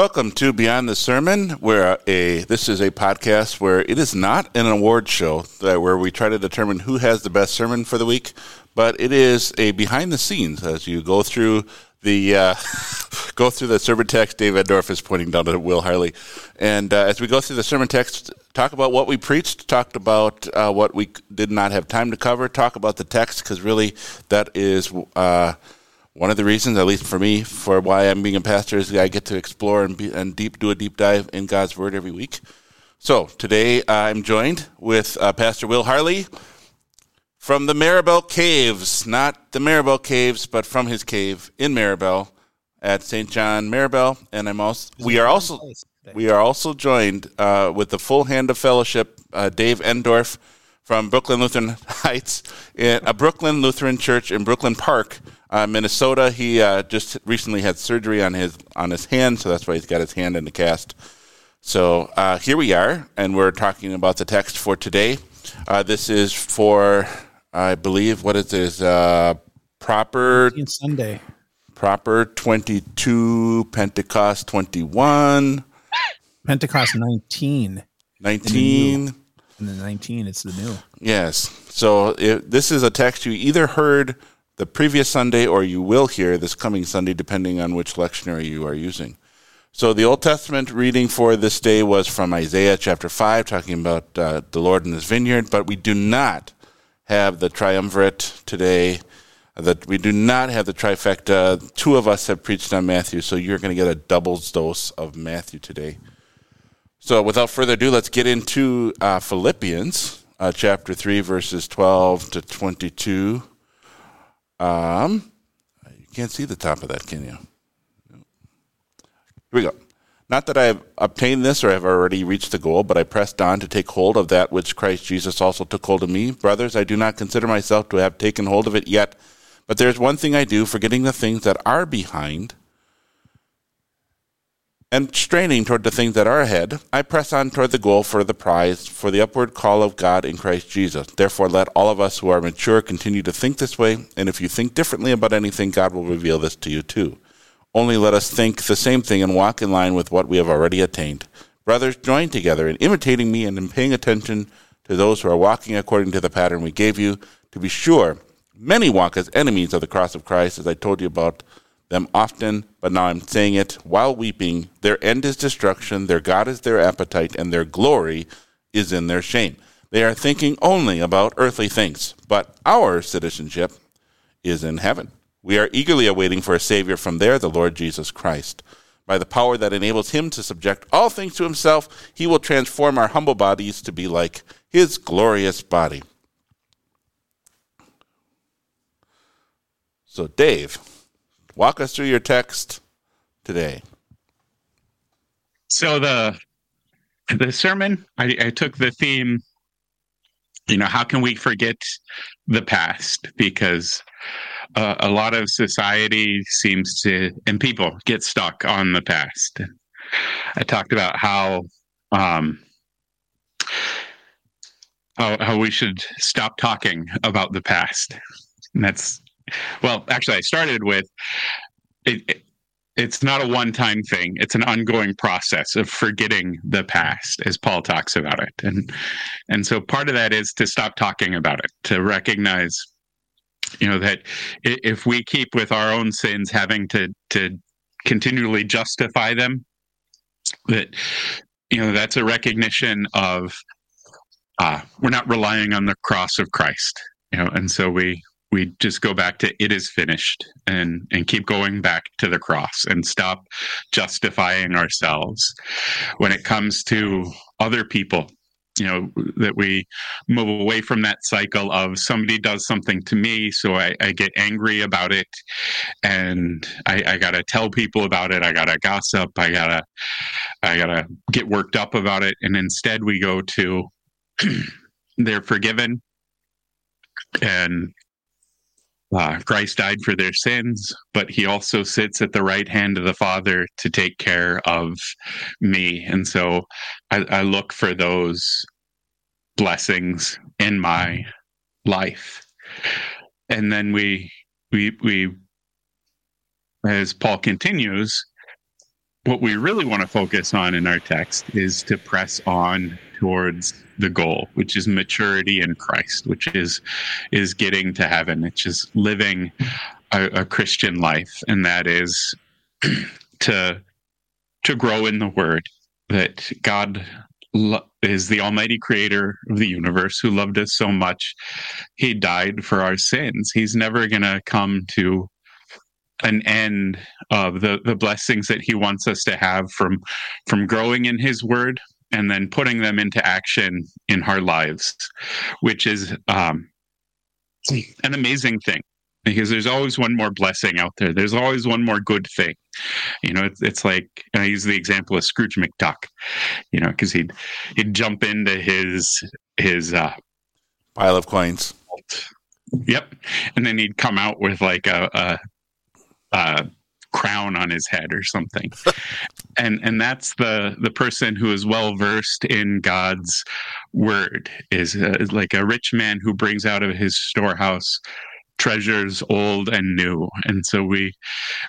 Welcome to Beyond the Sermon, where a this is a podcast where it is not an award show that where we try to determine who has the best sermon for the week, but it is a behind the scenes as you go through the uh, go through the sermon text. Dave Endorf is pointing down at Will Harley, and uh, as we go through the sermon text, talk about what we preached, talked about uh, what we did not have time to cover, talk about the text because really that is uh, one of the reasons, at least for me, for why I'm being a pastor is I get to explore and, be, and deep do a deep dive in God's Word every week. So today I'm joined with uh, Pastor Will Harley from the Maribel Caves, not the Maribel Caves, but from his cave in Maribel at St. John Maribel, and I'm also we are also we are also joined uh, with the full hand of fellowship, uh, Dave Endorf from Brooklyn Lutheran Heights, in a Brooklyn Lutheran Church in Brooklyn Park uh, Minnesota. He uh, just recently had surgery on his on his hand, so that's why he's got his hand in the cast. So uh, here we are, and we're talking about the text for today. Uh, this is for, I believe, what it is, uh, proper Sunday, proper twenty two, Pentecost twenty one, Pentecost nineteen, nineteen. And the 19, it's the new. Yes. So this is a text you either heard the previous Sunday, or you will hear this coming Sunday, depending on which lectionary you are using. So the Old Testament reading for this day was from Isaiah chapter 5, talking about uh, the Lord in his vineyard, but we do not have the triumvirate today. That we do not have the trifecta. Two of us have preached on Matthew, so you're going to get a double dose of Matthew today. So without further ado, let's get into uh, Philippians uh, chapter 3, verses 12 to 22. Um, you can't see the top of that, can you? Here we go. Not that I have obtained this or have already reached the goal, but I pressed on to take hold of that which Christ Jesus also took hold of me. Brothers, I do not consider myself to have taken hold of it yet, but there is one thing I do, forgetting the things that are behind and straining toward the things that are ahead, I press on toward the goal for the prize, for the upward call of God in Christ Jesus. Therefore, let all of us who are mature continue to think this way, and if you think differently about anything, God will reveal this to you too. Only let us think the same thing and walk in line with what we have already attained. Brothers, join together in imitating me and in paying attention to those who are walking according to the pattern we gave you. To be sure, many walk as enemies of the cross of Christ, as I told you about them often, but now I'm saying it while weeping. Their end is destruction, their God is their appetite, and their glory is in their shame. They are thinking only about earthly things, but our citizenship is in heaven. We are eagerly awaiting for a Savior from there, the Lord Jesus Christ. By the power that enables him to subject all things to himself, he will transform our humble bodies to be like his glorious body. So, Dave, Walk us through your text today. So the the sermon, I, I took the theme. You know, how can we forget the past? Because uh, a lot of society seems to, and people get stuck on the past. I talked about how um, how, how we should stop talking about the past. And that's well, actually, I started with it, it it's not a one time thing. It's an ongoing process of forgetting the past, as Paul talks about it. And and so part of that is to stop talking about it, to recognize, you know, that if we keep with our own sins having to to continually justify them, that you know, that's a recognition of uh, we're not relying on the cross of Christ. You know, and so we we just go back to it is finished and and keep going back to the cross and stop justifying ourselves when it comes to other people you know that we move away from that cycle of somebody does something to me so i, I get angry about it. And i, I gotta tell people about it. I gotta gossip. I gotta i gotta get worked up about it. And instead we go to they're forgiven. And uh, Christ died for their sins, but he also sits at the right hand of the Father to take care of me. And so I, I look for those blessings in my life. And then we, we, we, as Paul continues, what we really want to focus on in our text is to press on towards the goal which is maturity in christ which is is getting to heaven which is living a, a christian life. And that is to to grow in the word that god lo- is the almighty creator of the universe who loved us so much he died for our sins. He's never going to come to an end of the the blessings that he wants us to have from from growing in his word and then putting them into action in our lives which is um an amazing thing because there's always one more blessing out there there's always one more good thing you know it's, it's like i use the example of scrooge mcduck you know because he'd he'd jump into his his uh Pile of coins. Yep. And then he'd come out with like a, a, a crown on his head or something. and and that's the the person who is well versed in God's word is, uh, is like a rich man who brings out of his storehouse treasures old and new. And so we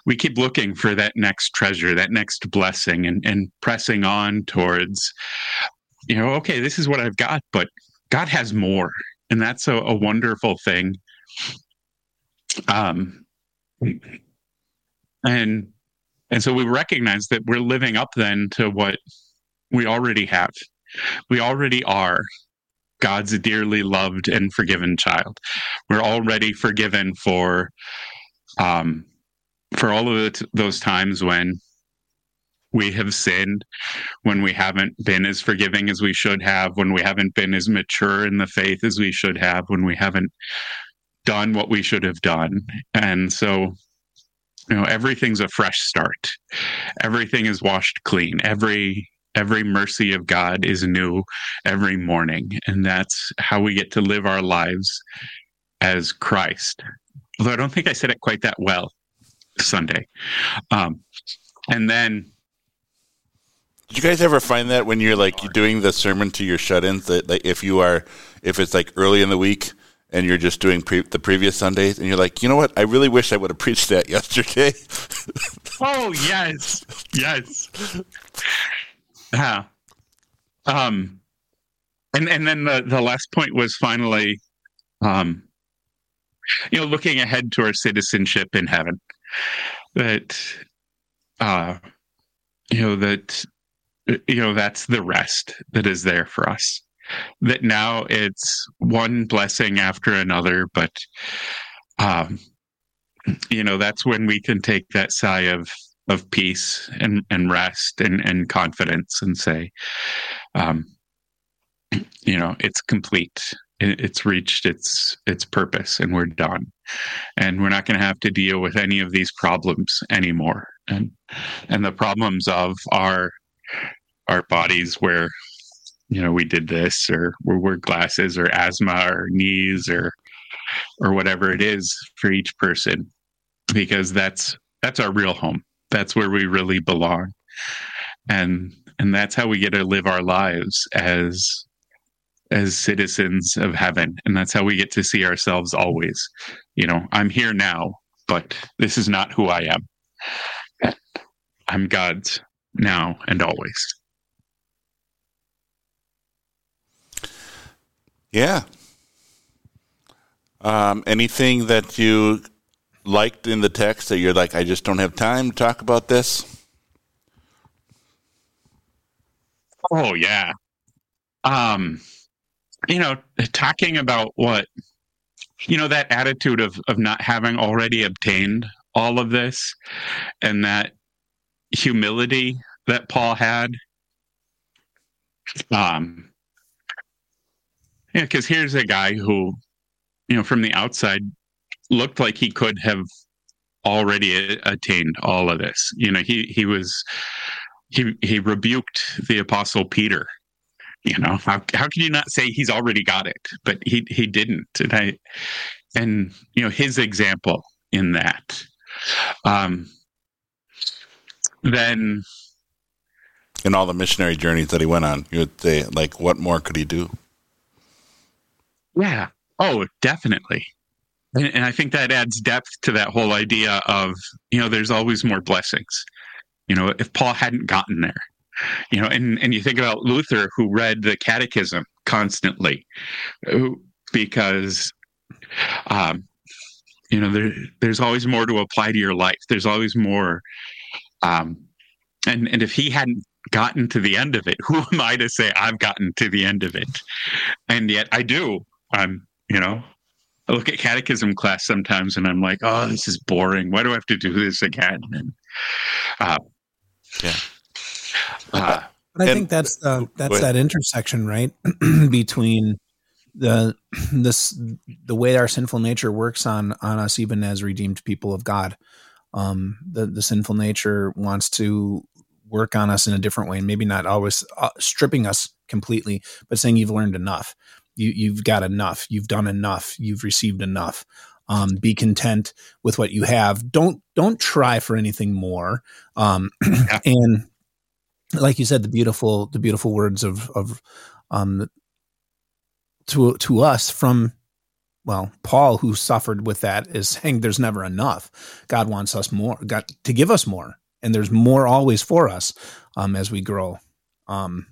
we keep looking for that next treasure that next blessing and and pressing on towards you know okay this is what i've got but god has more. And that's a, a wonderful thing. Um and and so we recognize that we're living up then to what we already have. We already are god's dearly loved and forgiven child. We're already forgiven for um for all of the, those times when we have sinned when we haven't been as forgiving as we should have when we haven't been as mature in the faith as we should have when we haven't done what we should have done. And so you know everything's a fresh start. Everything is washed clean. Every every mercy of god is new every morning. And that's how we get to live our lives as christ. Although i don't think i said it quite that well sunday. Um and then Did you guys ever find that when you're like doing the sermon to your shut-ins that like if you are if it's like early in the week and you're just doing pre- the previous Sundays and you're like, you know what? I really wish I would have preached that yesterday. Oh yes, yes. Yeah. Um, and and then the the last point was finally, um, you know, looking ahead to our citizenship in heaven. That, uh, you know that, you know that's the rest that is there for us. That now it's one blessing after another, but, um, you know that's when we can take that sigh of of peace and and rest and and confidence and say um you know it's complete. It's reached its its purpose and we're done. And we're not going to have to deal with any of these problems anymore. And and the problems of our our bodies where you know we did this or we wear glasses or asthma or knees or or whatever it is for each person because that's that's our real home. That's where we really belong. And and that's how we get to live our lives as as citizens of heaven. And that's how we get to see ourselves always. You know i'm here now but this is not who i am. I'm god's now and always yeah. Um, anything that you liked in the text that you're like, I just don't have time to talk about this? Oh yeah. Um you know, talking about what you know that attitude of of not having already obtained all of this and that humility that Paul had um yeah, cuz here's a guy who you know from the outside looked like he could have already attained all of this. You know, he he was he he rebuked the apostle Peter. You know, how how can you not say he's already got it? But he he didn't. And I and you know, his example in that. Um then In all the missionary journeys that he went on, you would say, like, what more could he do? Yeah. Oh, definitely. And, and I think that adds depth to that whole idea of, you know, there's always more blessings. You know, if Paul hadn't gotten there, you know, and, and you think about Luther, who read the catechism constantly because, um, you know, there, there's always more to apply to your life. There's always more. Um, and, and if he hadn't gotten to the end of it, who am I to say I've gotten to the end of it? And yet I do. I'm, you know, I look at catechism class sometimes and I'm like, oh, this is boring. Why do I have to do this again? And, uh, yeah. Uh, but I and, think that's uh, that's that intersection, right, between the this the way our sinful nature works on on us, even as redeemed people of God. Um, the the sinful nature wants to work on us in a different way, and maybe not always uh, stripping us completely, but saying you've learned enough, you you've got enough, you've done enough, you've received enough. Um, be content with what you have. Don't don't try for anything more. Um, and like you said, the beautiful the beautiful words of of um, to to us from well Paul, who suffered with that, is saying there's never enough. God wants us more, God to give us more, and there's more always for us um, as we grow. Um,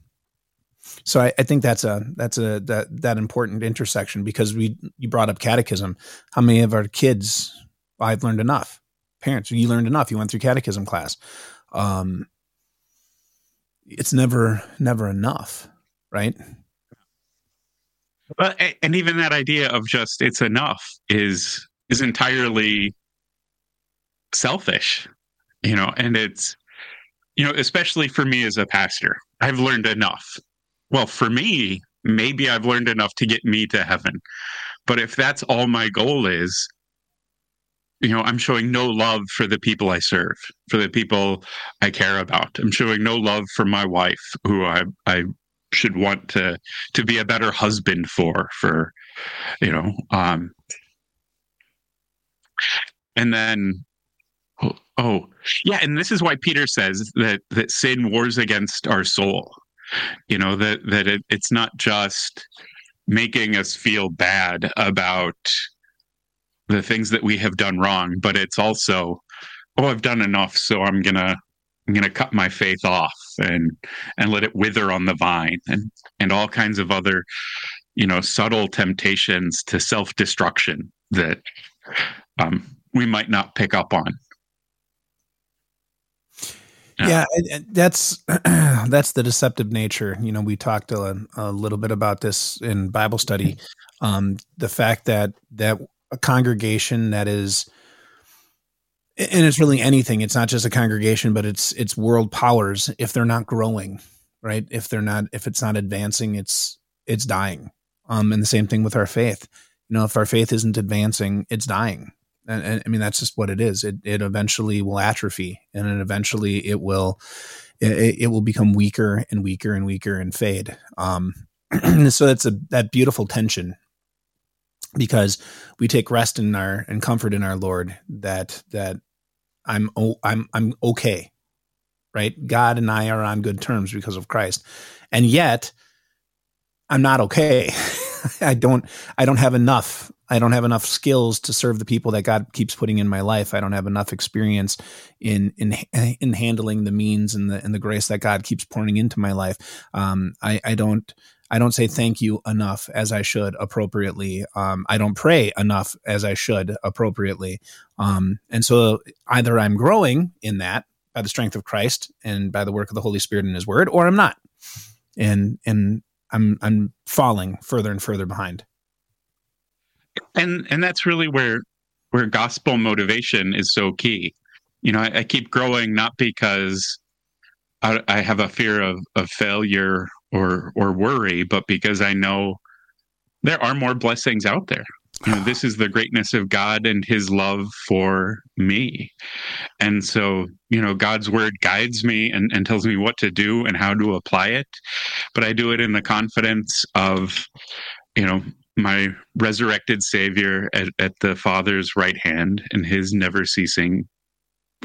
so I, I, think that's a that's a that that important intersection because we you brought up catechism. How many of our kids? I've learned enough. Parents, you learned enough. You went through catechism class. Um, it's never never enough, right? But and even that idea of just it's enough is is entirely selfish, you know, and it's you know, especially for me as a pastor, I've learned enough. Well, for me, maybe I've learned enough to get me to heaven. But if that's all my goal is, you know, I'm showing no love for the people I serve, for the people I care about. I'm showing no love for my wife, who I I should want to to be a better husband for, for you know, um, and then oh, oh yeah, and this is why Peter says that that sin wars against our soul. You know that that it, it's not just making us feel bad about the things that we have done wrong, but it's also, oh, I've done enough, so I'm gonna I'm gonna cut my faith off and and let it wither on the vine and and all kinds of other, you know, subtle temptations to self destruction that um, we might not pick up on. Yeah, yeah that's that's the deceptive nature. You know, we talked a, a little bit about this in Bible study. Um, the fact that that a congregation that is and it's really anything it's not just a congregation but it's it's world powers if they're not growing right? If they're not if it's not advancing it's it's dying. Um and the same thing with our faith. You know if our faith isn't advancing it's dying and, and i mean that's just what it is it it eventually will atrophy and then eventually it will it, it will become weaker and weaker and weaker and fade um so that's a that beautiful tension because we take rest in our and comfort in our Lord that that I'm I'm I'm okay, right? God and I are on good terms because of Christ, and yet I'm not okay. I don't I don't have enough. I don't have enough skills to serve the people that God keeps putting in my life. I don't have enough experience in in in handling the means and the and the grace that God keeps pouring into my life. Um, I I don't I don't say thank you enough as I should appropriately. Um, I don't pray enough as I should appropriately. Um, and so either I'm growing in that by the strength of Christ and by the work of the Holy Spirit in His Word, or I'm not, and and I'm I'm falling further and further behind. And and that's really where where gospel motivation is so key. You know, I, I keep growing not because I, I have a fear of of failure or or worry, but because I know there are more blessings out there. You know, this is the greatness of God and his love for me. And so, you know, God's word guides me and, and tells me what to do and how to apply it. But I do it in the confidence of, you know, my resurrected Savior at, at the Father's right hand and his never ceasing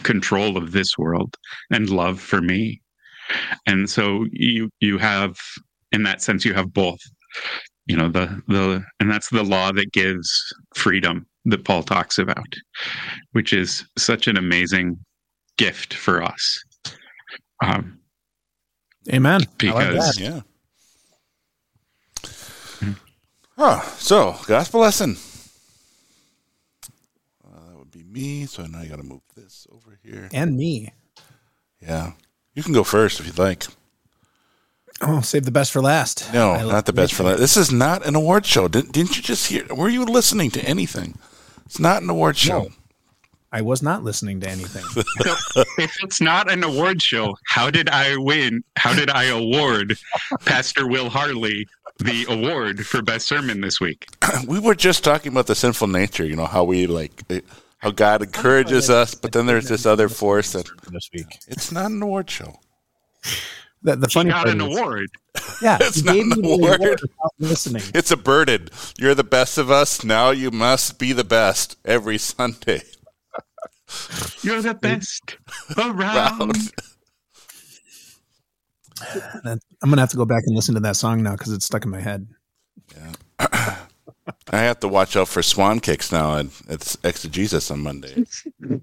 control of this world and love for me and so you you have in that sense you have both you know the the and that's the law that gives freedom that paul talks about which is such an amazing gift for us Um, Amen. because Yeah. Oh, so gospel lesson. Uh, that would be me. So now I got to move this over here. and me. Yeah, you can go first if you'd like. Oh, save the best for last. No, I not the best for last. This is not an award show. Didn't, didn't you just hear? Were you listening to anything? It's not an award show. No. I was not listening to anything. so if it's not an award show, how did I win? How did I award Pastor Will Harley the award for best sermon this week? we were just talking about the sinful nature. You know how we like eh, how God encourages us, but then there's this other force that this week. it's not an award show. The, the funny Got part an is- award. Yeah, It's not an me the award. without listening. It's a burden. You're the best of us. Now you must be the best every Sunday. You're the best around. I'm gonna have to go back and listen to that song now because it's stuck in my head. I have to watch out for swan kicks now. And it's exegesis on Monday.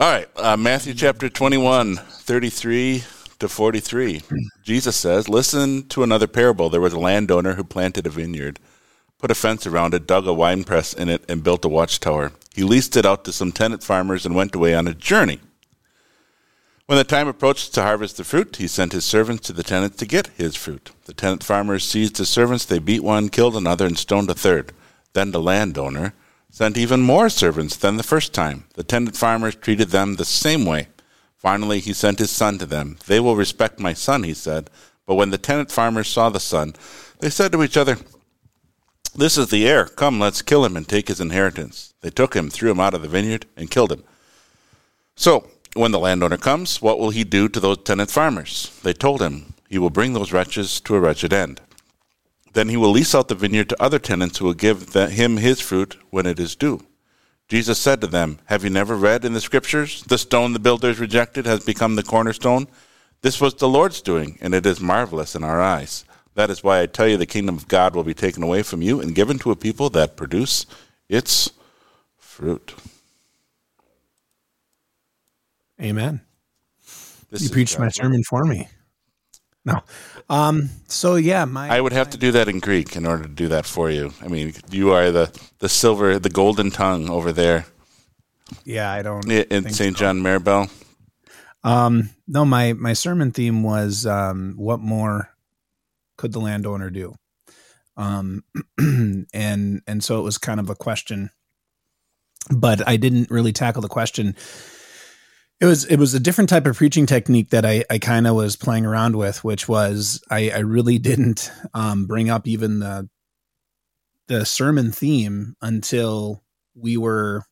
All right, uh, Matthew chapter 21, 33 to 43. Jesus says, Listen to another parable. There was a landowner who planted a vineyard, put a fence around it, dug a winepress in it, and built a watchtower. He leased it out to some tenant farmers and went away on a journey. When the time approached to harvest the fruit, he sent his servants to the tenants to get his fruit. The tenant farmers seized his servants, they beat one, killed another, and stoned a third. Then the landowner sent even more servants than the first time. The tenant farmers treated them the same way. Finally, he sent his son to them. They will respect my son, he said. But when the tenant farmers saw the son, they said to each other, This is the heir. Come, let's kill him and take his inheritance. They took him, threw him out of the vineyard, and killed him. So, when the landowner comes, what will he do to those tenant farmers? They told him, He will bring those wretches to a wretched end. Then he will lease out the vineyard to other tenants who will give the, him his fruit when it is due. Jesus said to them, Have you never read in the scriptures, the stone the builders rejected has become the cornerstone? This was the Lord's doing, and it is marvelous in our eyes. That is why I tell you the kingdom of God will be taken away from you and given to a people that produce its fruit. Amen. This you preached my sermon for me. No. Um. So yeah, my I would have to do that in Greek in order to do that for you. I mean, you are the, the silver, the golden tongue over there yeah. I don't. in St. so. John Maribel. Um. No. My my sermon theme was um. What more could the landowner do? Um. and and so it was kind of a question, but I didn't really tackle the question. It was it was a different type of preaching technique that I, I kind of was playing around with, which was I, I really didn't um, bring up even the the sermon theme until we were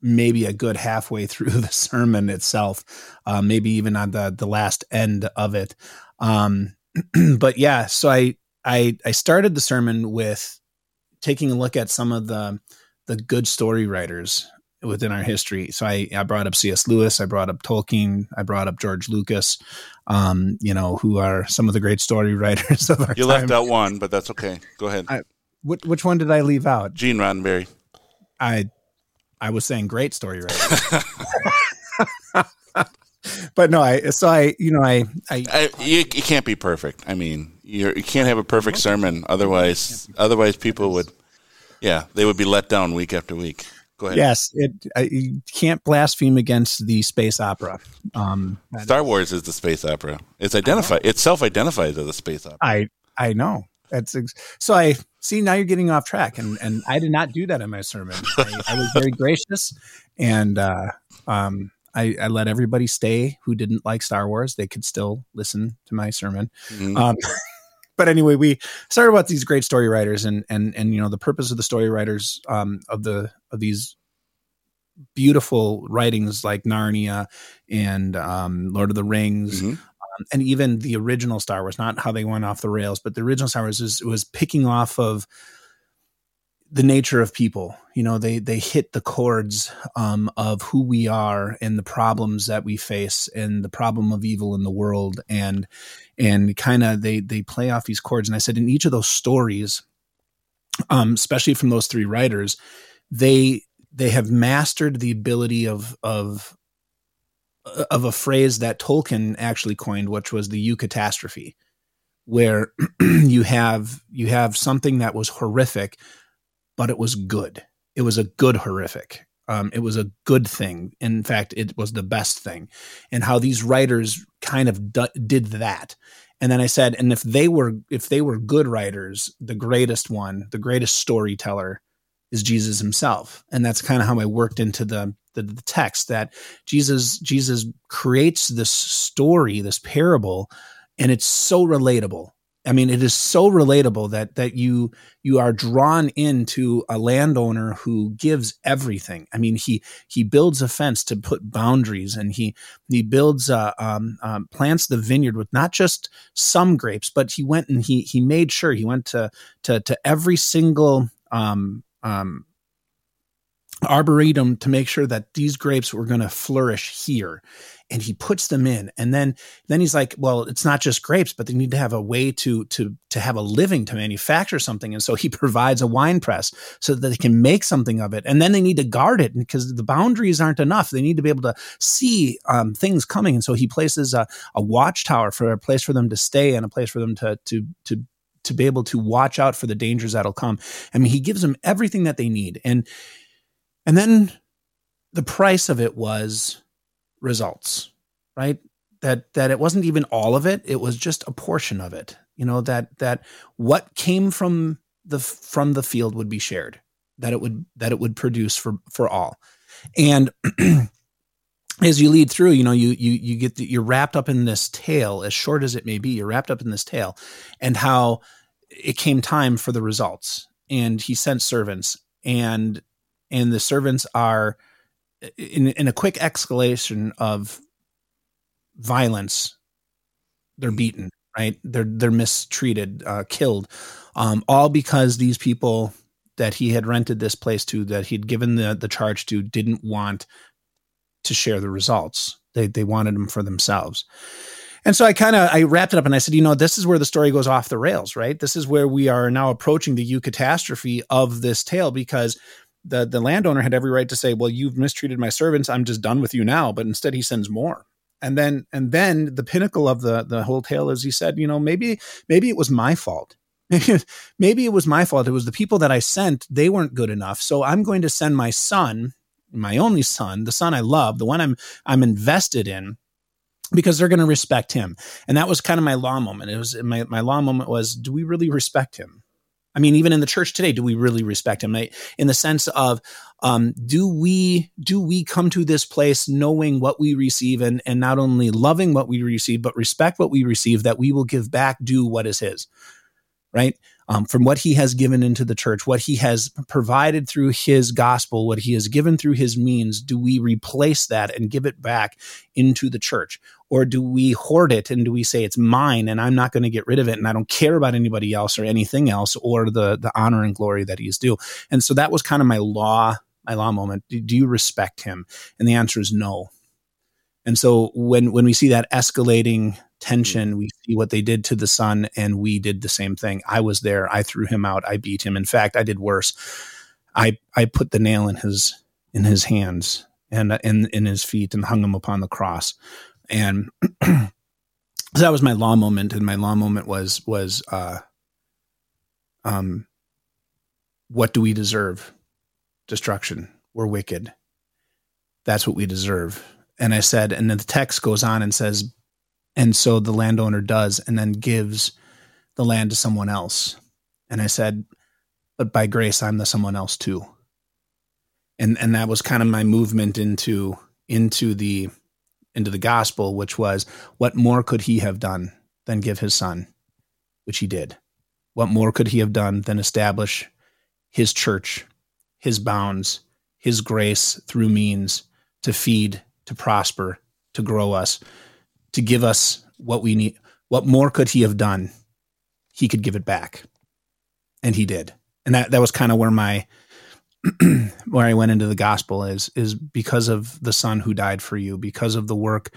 maybe a good halfway through the sermon itself, uh, maybe even on the the last end of it. Um, but yeah, so I I I started the sermon with taking a look at some of the the good story writers within our history. So I, I brought up C.S. Lewis, I brought up Tolkien, I brought up George Lucas, um, you know, who are some of the great story writers of our You time. left out one, but that's okay. Go ahead. I- Which, which one did I leave out? Gene Roddenberry. I I was saying great story writer. but no, I so I you know I I I, you, you can't be perfect. I mean, you're, you can't have a perfect sermon. Otherwise, otherwise people would, yeah, they would be let down week after week. Go ahead. yes it I, you can't blaspheme against the space opera. Um, Star Wars is the space opera. It's identified. It self-identifies as a space opera. I I know that's ex- so I see now you're getting off track and and I did not do that in my sermon. I, I was very gracious and uh, um, I, I let everybody stay who didn't like Star Wars. They could still listen to my sermon. Mhm. Um, but anyway, we started about these great story writers and and and you know the purpose of the story writers um, of the of these beautiful writings like Narnia and um, Lord of the Rings Mhm. and even the original Star Wars, not how they went off the rails, but the original Star Wars is, was picking off of the nature of people. You know, they they hit the chords um, of who we are and the problems that we face and the problem of evil in the world, and and kind of they they play off these chords. And I said in each of those stories, um, especially from those three writers, they they have mastered the ability of of uh, of a phrase that Tolkien actually coined, which was the eucatastrophe where you have you have something that was horrific, but it was good. It was a good horrific. Um, it was a good thing. In fact, it was the best thing, and how these writers kind of d- did that. And then I said, and if they were if they were good writers, the greatest one, the greatest storyteller is Jesus himself. And that's kind of how I worked into the, the, the text that Jesus Jesus creates this story, this parable, and it's so relatable. I mean, it is so relatable that that you you are drawn into a landowner who gives everything. I mean, he he builds a fence to put boundaries, and he he builds uh, um, um, plants the vineyard with not just some grapes, but he went and he he made sure he went to to to every single um, um, arboretum to make sure that these grapes were going to flourish here. And he puts them in and then then he's like well it's not just grapes but they need to have a way to to to have a living to manufacture something. And so he provides a wine press so that they can make something of it. And then they need to guard it because the boundaries aren't enough. They need to be able to see um, things coming. And so he places a, a watchtower for a place for them to stay and a place for them to to to to be able to watch out for the dangers that'll come. I mean, he gives them everything that they need. And and then the price of it was results, right? That that it wasn't even all of it, it was just a portion of it. You know, that that what came from the from the field would be shared. That it would that it would produce for for all. And as you lead through, you know, you you you get the, you're wrapped up in this tale, as short as it may be. You're wrapped up in this tale, and how it came time for the results, and he sent servants, and and the servants are in in a quick escalation of violence. They're beaten, right? They're they're mistreated, uh, killed, um, all because these people that he had rented this place to, that he'd given the the charge to, didn't want to share the results. They they wanted them for themselves. And so I kind of I wrapped it up and I said, you know, this is where the story goes off the rails, right? This is where we are now approaching the eucatastrophe of this tale because the the landowner had every right to say, well, you've mistreated my servants, I'm just done with you now. But instead, he sends more. And then and then the pinnacle of the the whole tale is he said, you know, maybe maybe it was my fault. Maybe, maybe it was my fault. It was the people that I sent, they weren't good enough. So I'm going to send my son my only son, the son I love, the one I'm I'm invested in, because they're going to respect him. And that was kind of my law moment. It was my my law moment was, do we really respect him? I mean, even in the church today, do we really respect him? In the sense of, um, do we do we come to this place knowing what we receive and and not only loving what we receive, but respect what we receive, that we will give back, do what is his, right? um, from what he has given into the church, what he has provided through his gospel, what he has given through his means, do we replace that and give it back into the church? Or do we hoard it and do we say it's mine and I'm not going to get rid of it and I don't care about anybody else or anything else or the, the honor and glory that he's due? And so that was kind of my law, my law moment. Do, do you respect him? And the answer is no. And so when when we see that escalating tension. We see what they did to the son, and we did the same thing. I was there. I threw him out. I beat him. In fact, I did worse. I I put the nail in his in his hands and in in his feet and hung him upon the cross. And so that was my law moment. And my law moment was was uh, um, what do we deserve? Destruction. We're wicked. That's what we deserve. And I said, and then the text goes on and says, and so the landowner does and then gives the land to someone else. And I said, but by grace, I'm the someone else too. And, and that was kind of my movement into, into the, into the gospel, which was what more could he have done than give his son, which he did. What more could he have done than establish his church, his bounds, his grace through means to feed, to prosper, to grow us, to give us what we need. What more could he have done? He could give it back. And he did. And that, that was kind of where my, where I went into the gospel is, is because of the son who died for you, because of the work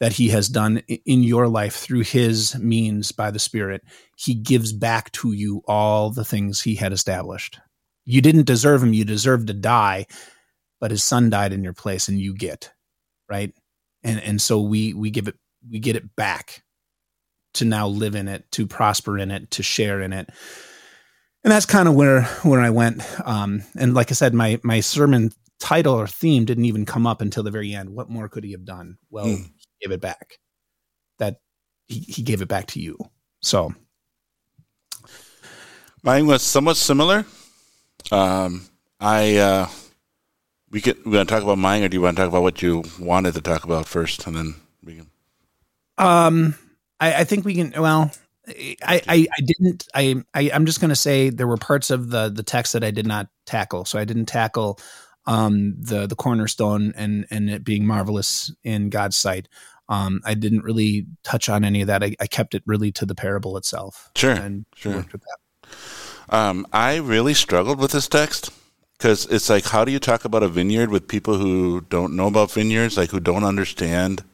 that he has done in your life through his means by the spirit, he gives back to you all the things he had established. You didn't deserve him. You deserved to die, but his son died in your place and you get, right? and and so we we give it we get it back to now live in it, to prosper in it, to share in it. And that's kind of where where I went. Um, and like I said, my my sermon title or theme didn't even come up until the very end. What more could he have done? Well, mm. he gave it back. That he, he gave it back to you. So mine was somewhat similar. Um, I uh, we get we want to talk about mine, or do you want to talk about what you wanted to talk about first, and then we can. Um, I, I think we can. Well, I, I, I didn't. I, I I'm just going to say there were parts of the the text that I did not tackle. So I didn't tackle um, the the cornerstone and and it being marvelous in God's sight. Um, I didn't really touch on any of that. I, I kept it really to the parable itself. Sure, and sure. Worked with that. Um, I really struggled with this text because it's like, how do you talk about a vineyard with people who don't know about vineyards, like who don't understand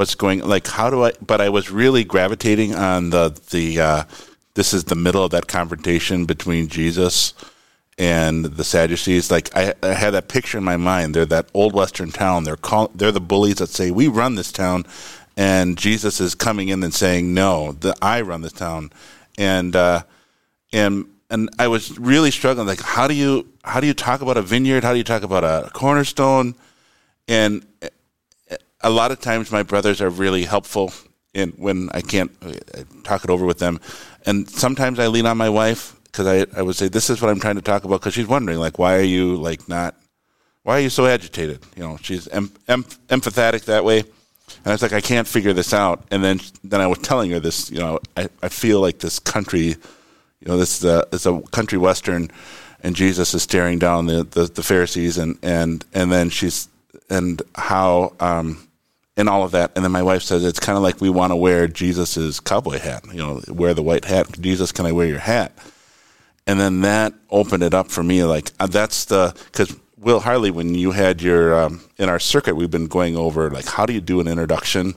what's going? Like, how do I? But I was really gravitating on the the. Uh, this is the middle of that confrontation between Jesus and the Sadducees. Like I, I had that picture in my mind. They're that old western town. They're call, they're the bullies that say we run this town, and Jesus is coming in and saying no, that I run this town, and uh, and and I was really struggling. Like how do you how do you talk about a vineyard? How do you talk about a cornerstone? And a lot of times my brothers are really helpful in when I can't I talk it over with them, and sometimes I lean on my wife because I, I would say this is what I'm trying to talk about because she's wondering like why are you like not why are you so agitated? You know she's em, em, empathetic that way. And I was like I can't figure this out. And then then I was telling her this you know I, I feel like this country you know this uh, is a country western and Jesus is staring down the, the, the Pharisees and and and then she's and how um and all of that. And then my wife says it's kind of like we want to wear Jesus's cowboy hat you know wear the white hat. Jesus can I wear your hat? And then that opened it up for me. Like uh, that's the because Will Harley, when you had your um, in our circuit, we've been going over like how do you do an introduction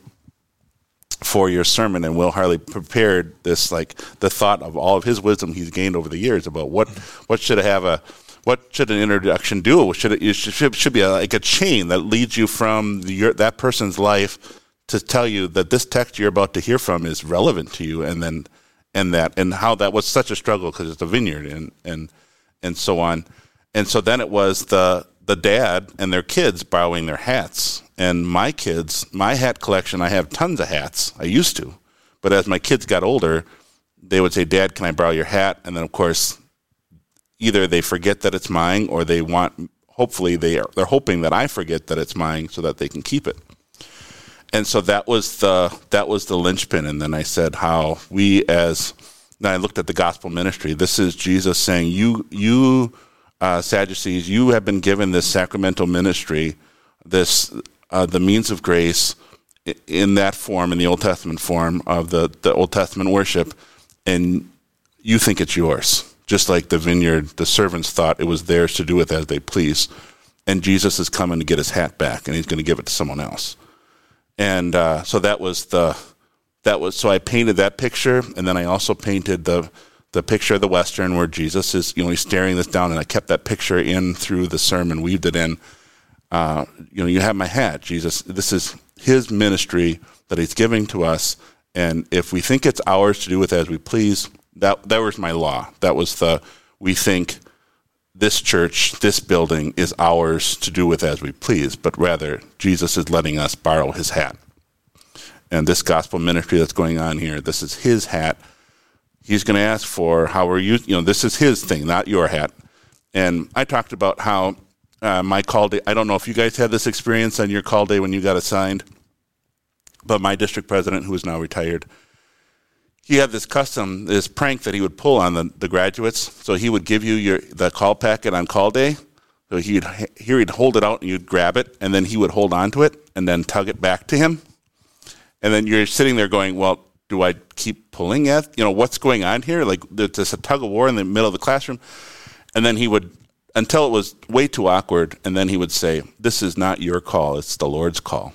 for your sermon, and Will Harley prepared this like the thought of all of his wisdom he's gained over the years about what what should have a what should an introduction do? Should it, it should, should be a, like a chain that leads you from your, that person's life to tell you that this text you're about to hear from is relevant to you, and then and that and how that was such a struggle because it's a vineyard and and and so on. And so then it was the the dad and their kids borrowing their hats. And my kids, my hat collection, I have tons of hats. I used to. But as my kids got older, they would say, Dad, can I borrow your hat? And then, of course, either they forget that it's mine or they want, hopefully, they are, they're hoping that I forget that it's mine so that they can keep it and so that was the that was the linchpin. And then I said how we as I looked at the gospel ministry. This is Jesus saying, "You you uh, Sadducees, you have been given this sacramental ministry, this uh, the means of grace." in that form, in the Old Testament form of the, the Old Testament worship, and you think it's yours. Just like the vineyard, the servants thought it was theirs to do with as they please. And Jesus is coming to get his hat back, and he's going to give it to someone else and uh, so that was the that was so I painted that picture, and then I also painted the the picture of the western where Jesus is you know he's staring this down, and I kept that picture in through the sermon, weaved it in. Uh, you know, you have my hat, Jesus. This is His ministry that He's giving to us, and if we think it's ours to do with as we please, that that was my law. That was the we think this church, this building is ours to do with as we please, but rather Jesus is letting us borrow his hat. And this gospel ministry that's going on here, this is his hat. He's going to ask for how are you, you know, this is his thing, not your hat. And I talked about how uh, my call day, I don't know if you guys had this experience on your call day when you got assigned, but my district president, who is now retired, he had this custom, this prank that he would pull on the, the graduates. So he would give you your the call packet on call day. So he'd here he'd hold it out and you'd grab it, and then he would hold on to it and then tug it back to him. And then you're sitting there going, "Well, do I keep pulling at? You know, what's going on here? Like there's a tug of war in the middle of the classroom." And then he would until it was way too awkward, and then he would say, "This is not your call; it's the Lord's call."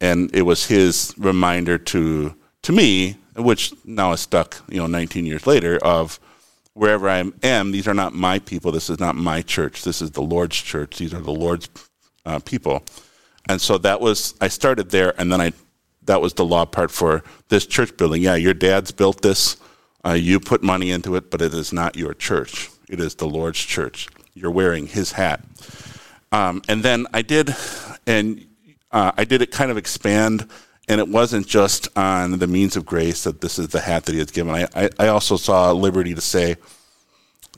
And it was his reminder to to me which now is stuck, you know, 19 years later, of wherever I am, these are not my people. This is not my church. This is the Lord's church. These are the Lord's uh, people. And so that was I started there, and then I that was the law part for this church building. Yeah, your dad's built this. Uh, you put money into it, but it is not your church. It is the Lord's church. You're wearing His hat. Um, and then I did, and uh, I did it kind of expand, and it wasn't just on the means of grace that this is the hat that He has given. I, I, I also saw liberty to say,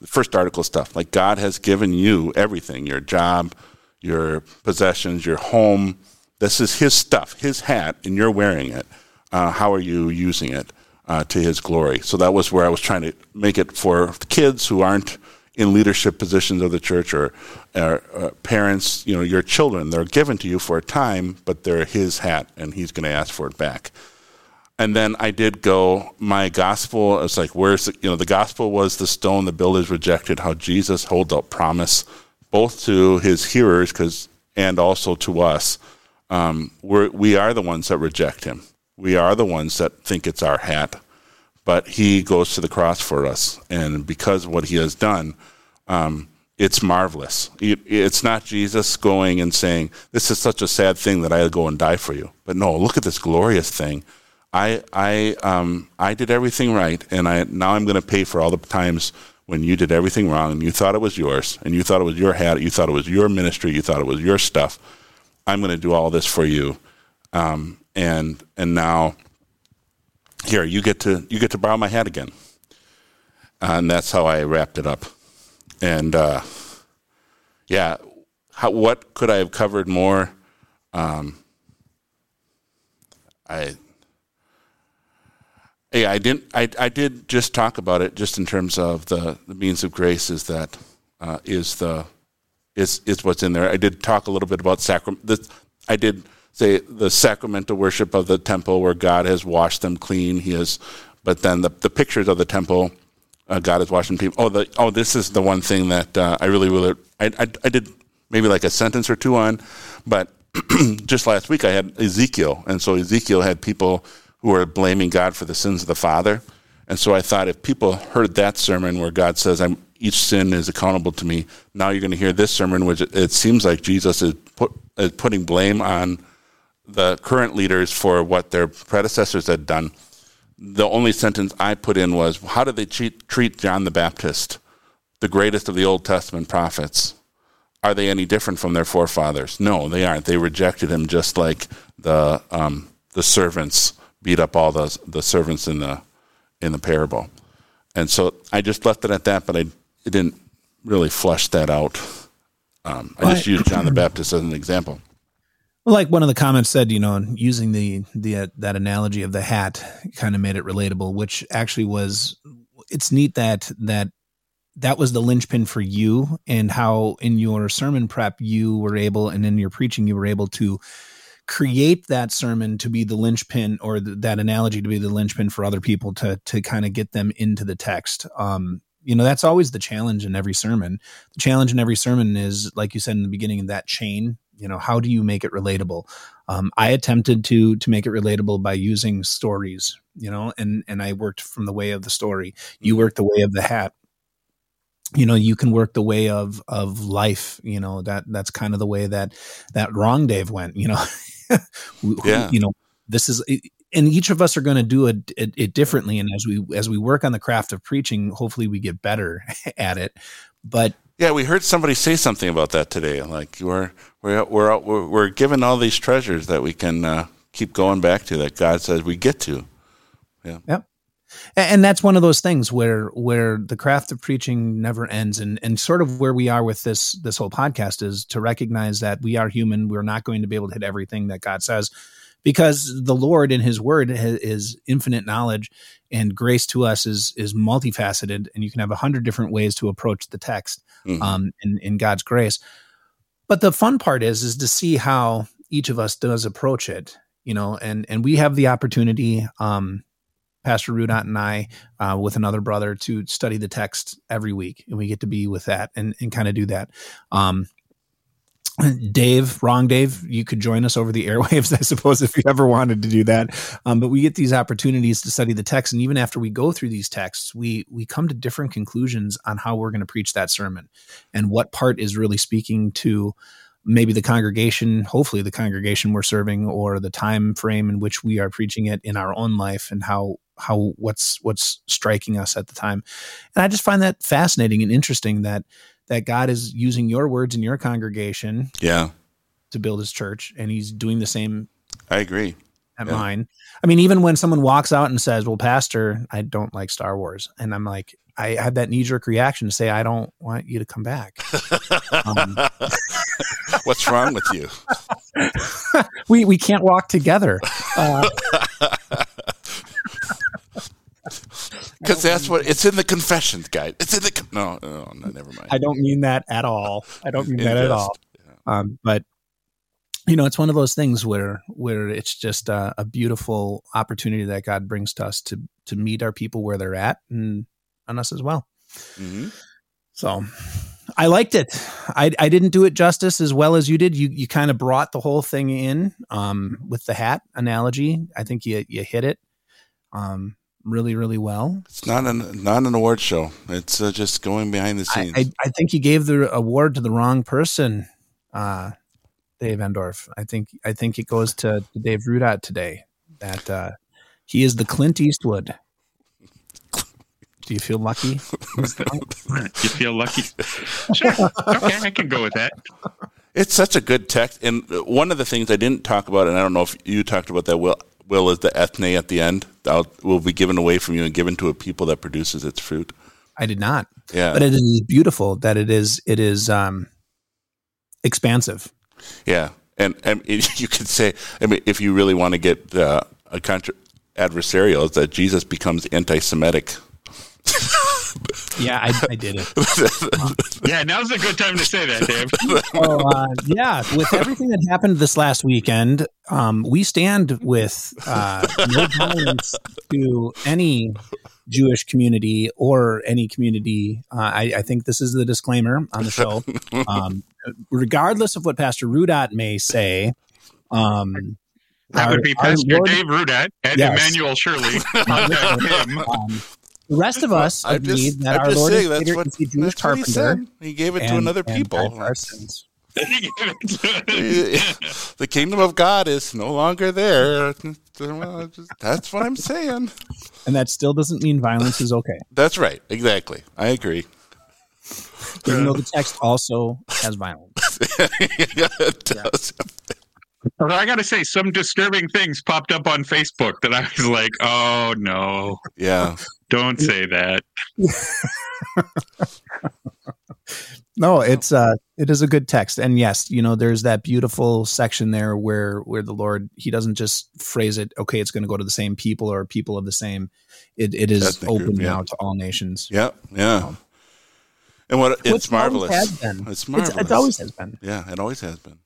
first article stuff like God has given you everything your job, your possessions, your home. This is His stuff, His hat, and you're wearing it. Uh, how are you using it uh, to His glory? So that was where I was trying to make it for kids who aren't in leadership positions of the church or, or uh, parents, you know, your children, they're given to you for a time, but they're his hat and he's going to ask for it back. And then I did go, my gospel, it's like, where's, the, you know, the gospel was the stone the builders rejected, how Jesus holds up promise both to his hearers cause, and also to us. Um, we're, we are the ones that reject him. We are the ones that think it's our hat but he goes to the cross for us. And because of what he has done, um, it's marvelous. It's not Jesus going and saying, This is such a sad thing that I'll go and die for you. But no, look at this glorious thing. I, I, um, I did everything right, and I, now I'm going to pay for all the times when you did everything wrong and you thought it was yours, and you thought it was your hat, you thought it was your ministry, you thought it was your stuff. I'm going to do all this for you. Um, and, and now here you get to you get to borrow my hat again. Uh, and that's how i wrapped it up. And uh, yeah how, what could i have covered more? Um, i yeah i didn't I, I did just talk about it just in terms of the, the means of grace is that uh, is the is is what's in there. I did talk a little bit about sacrament i did say the sacramental worship of the temple where God has washed them clean. He has, but then the, the pictures of the temple, uh, God has washed them clean. Oh, the, oh, this is the one thing that uh, I really, really, I, I, I did maybe like a sentence or two on, but just last week I had Ezekiel, and so Ezekiel had people who were blaming God for the sins of the father. And so I thought if people heard that sermon where God says, I'm, each sin is accountable to me, now you're going to hear this sermon, which it, it seems like Jesus is, put, is putting blame on the current leaders for what their predecessors had done, the only sentence I put in was, How did they treat, treat John the Baptist, the greatest of the Old Testament prophets? Are they any different from their forefathers? No, they aren't. They rejected him just like the, um, the servants beat up all the, the servants in the, in the parable. And so I just left it at that, but I it didn't really flush that out. Um, I just used John the Baptist as an example. Like one of the comments said, you know, using the the uh, that analogy of the hat kind of made it relatable, which actually was. It's neat that that that was the linchpin for you, and how in your sermon prep you were able, and in your preaching you were able to create that sermon to be the linchpin or the, that analogy to be the linchpin for other people to to kind of get them into the text. Um, you know that's always the challenge in every sermon the challenge in every sermon is like you said in the beginning that chain you know how do you make it relatable? Um, i attempted to to make it relatable by using stories you know and and i worked from the way of the story. You mm-hmm. the way of the hat. You know you can work the way of of life you know that that's kind of the way that that wrong dave went you know. Yeah. you know this is and each of us are going to do it, it, it differently and as we as we work on the craft of preaching hopefully we get better at it. But yeah, we heard somebody say something about that today. Like we're we're we're we're, given all these treasures that we can uh, keep going back to that God says we get to. Yeah. Yep. And that's one of those things where where the craft of preaching never ends, and and sort of where we are with this this whole podcast is to recognize that we are human. We're not going to be able to hit everything that God says, because the Lord in His Word is infinite knowledge, and grace to us is is multifaceted, and you can have a hundred different ways to approach the text mm-hmm. um, in in God's grace. But the fun part is is to see how each of us does approach it, you know, and and we have the opportunity. Um, Pastor Rudat and I, uh, with another brother, to study the text every week, and we get to be with that and, and kind of do that. Um, Dave, wrong Dave, you could join us over the airwaves, I suppose, if you ever wanted to do that. Um, but we get these opportunities to study the text, and even after we go through these texts, we we come to different conclusions on how we're going to preach that sermon, and what part is really speaking to maybe the congregation, hopefully the congregation we're serving, or the time frame in which we are preaching it in our own life, and how how what's what's striking us at the time. And I just find that fascinating and interesting that that God is using your words in your congregation, yeah, to build His church, and He's doing the same. I agree at yeah. mine. I mean, even when someone walks out and says, "Well, Pastor, I don't like Star Wars," and I'm like, I had that knee jerk reaction to say, "I don't want you to come back." um, What's wrong with you? we we can't walk together. Uh, because that's what it's in the confessions guide. It's in the no, no, no, never mind. I don't mean that at all. I don't mean that at all. Um, but you know, it's one of those things where where it's just a, a, beautiful opportunity that God brings to us to to meet our people where they're at and on us as well. Mm-hmm. So, I liked it. I, I didn't do it justice as well as you did. You you kind of brought the whole thing in um, with the hat analogy. I think you you hit it um, really really well. It's not an not an award show. It's uh, just going behind the scenes. I, I, I, think you gave the award to the wrong person. Uh, Dave Endorf. I think I think it goes to, to Dave Rudat today. That uh, he is the Clint Eastwood. Do you feel lucky? you feel lucky? Sure. Okay, I can go with that. It's such a good text, and one of the things I didn't talk about, and I don't know if you talked about that, Will, Will is the ethne at the end. That will be given away from you and given to a people that produces its fruit. I did not. Yeah, but it is beautiful that it is. It is um, expansive. Yeah, and, and you could say, I mean, if you really want to get uh, a contra- adversarial, is that Jesus becomes anti-Semitic. yeah, I, I, did it. yeah, now's a good time to say that, Dave. oh, uh, yeah, with everything that happened this last weekend, um, we stand with uh, no violence to any Jewish community or any community. Uh, I, I, think this is the disclaimer on the show. Um, regardless of what Pastor Rudat may say, um, that would be Pastor Lord, Dave Rudat and yes. Emmanuel Shirley. um, the rest of us I agree just, that I'm our Lord saying, and Savior is a Jewish carpenter. He, he, gave it to another people. the kingdom of God is no longer there. That's what I'm saying. And that still doesn't mean violence is okay. That's right. Exactly. I agree. Even though the text also has violence. it does. Although I got to say, some disturbing things popped up on Facebook that I was like, "Oh no, yeah, don't say that." no, it's uh, it is a good text, and yes, you know, there's that beautiful section there where where the Lord He doesn't just phrase it, okay, it's going to go to the same people or people of the same. It it is open group, yeah. now to all nations. Yeah, yeah. Um, and what it's marvelous. It's marvelous. It's, it always has been. Yeah, it always has been.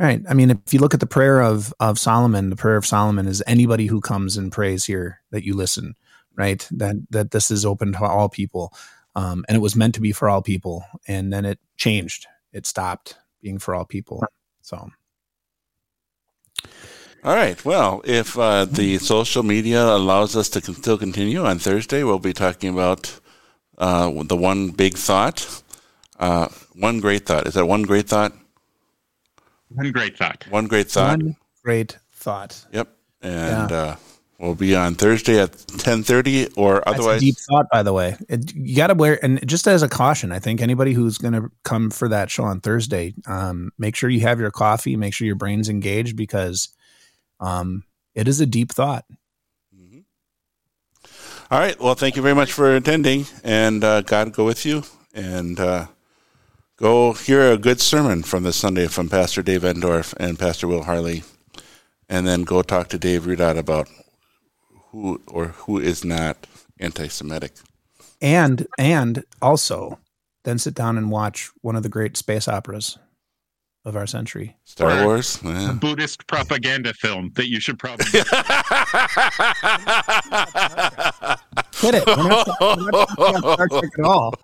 Right. I mean, if you look at the prayer of of Solomon, the prayer of Solomon is anybody who comes and prays here that you listen. Right. That that this is open to all people, um, and it was meant to be for all people, and then it changed. It stopped being for all people. So. All right. Well, if uh, the social media allows us to still continue on Thursday, we'll be talking about uh, the one big thought. Uh, one great thought. Is that one great thought? One great thought. One great thought. One great thought. Yep. And yeah. uh, we'll be on Thursday at ten thirty, or otherwise. deep thought, by the way. It, you got to wear, and just as a caution, I think anybody who's going to come for that show on Thursday, um, make sure you have your coffee. Make sure your brain's engaged because um, it is a deep thought. Mm-hmm. All right. Well, thank you very much for attending, and uh, God go with you. And uh, Go hear a good sermon from this Sunday from Pastor Dave Endorf and Pastor Will Harley, and then go talk to Dave Rudat about who or who is not anti-Semitic. And and also, then sit down and watch one of the great space operas of our century. Star or Wars, yeah. Buddhist propaganda film that you should probably quit it. We're not, we're not Star Trek at all.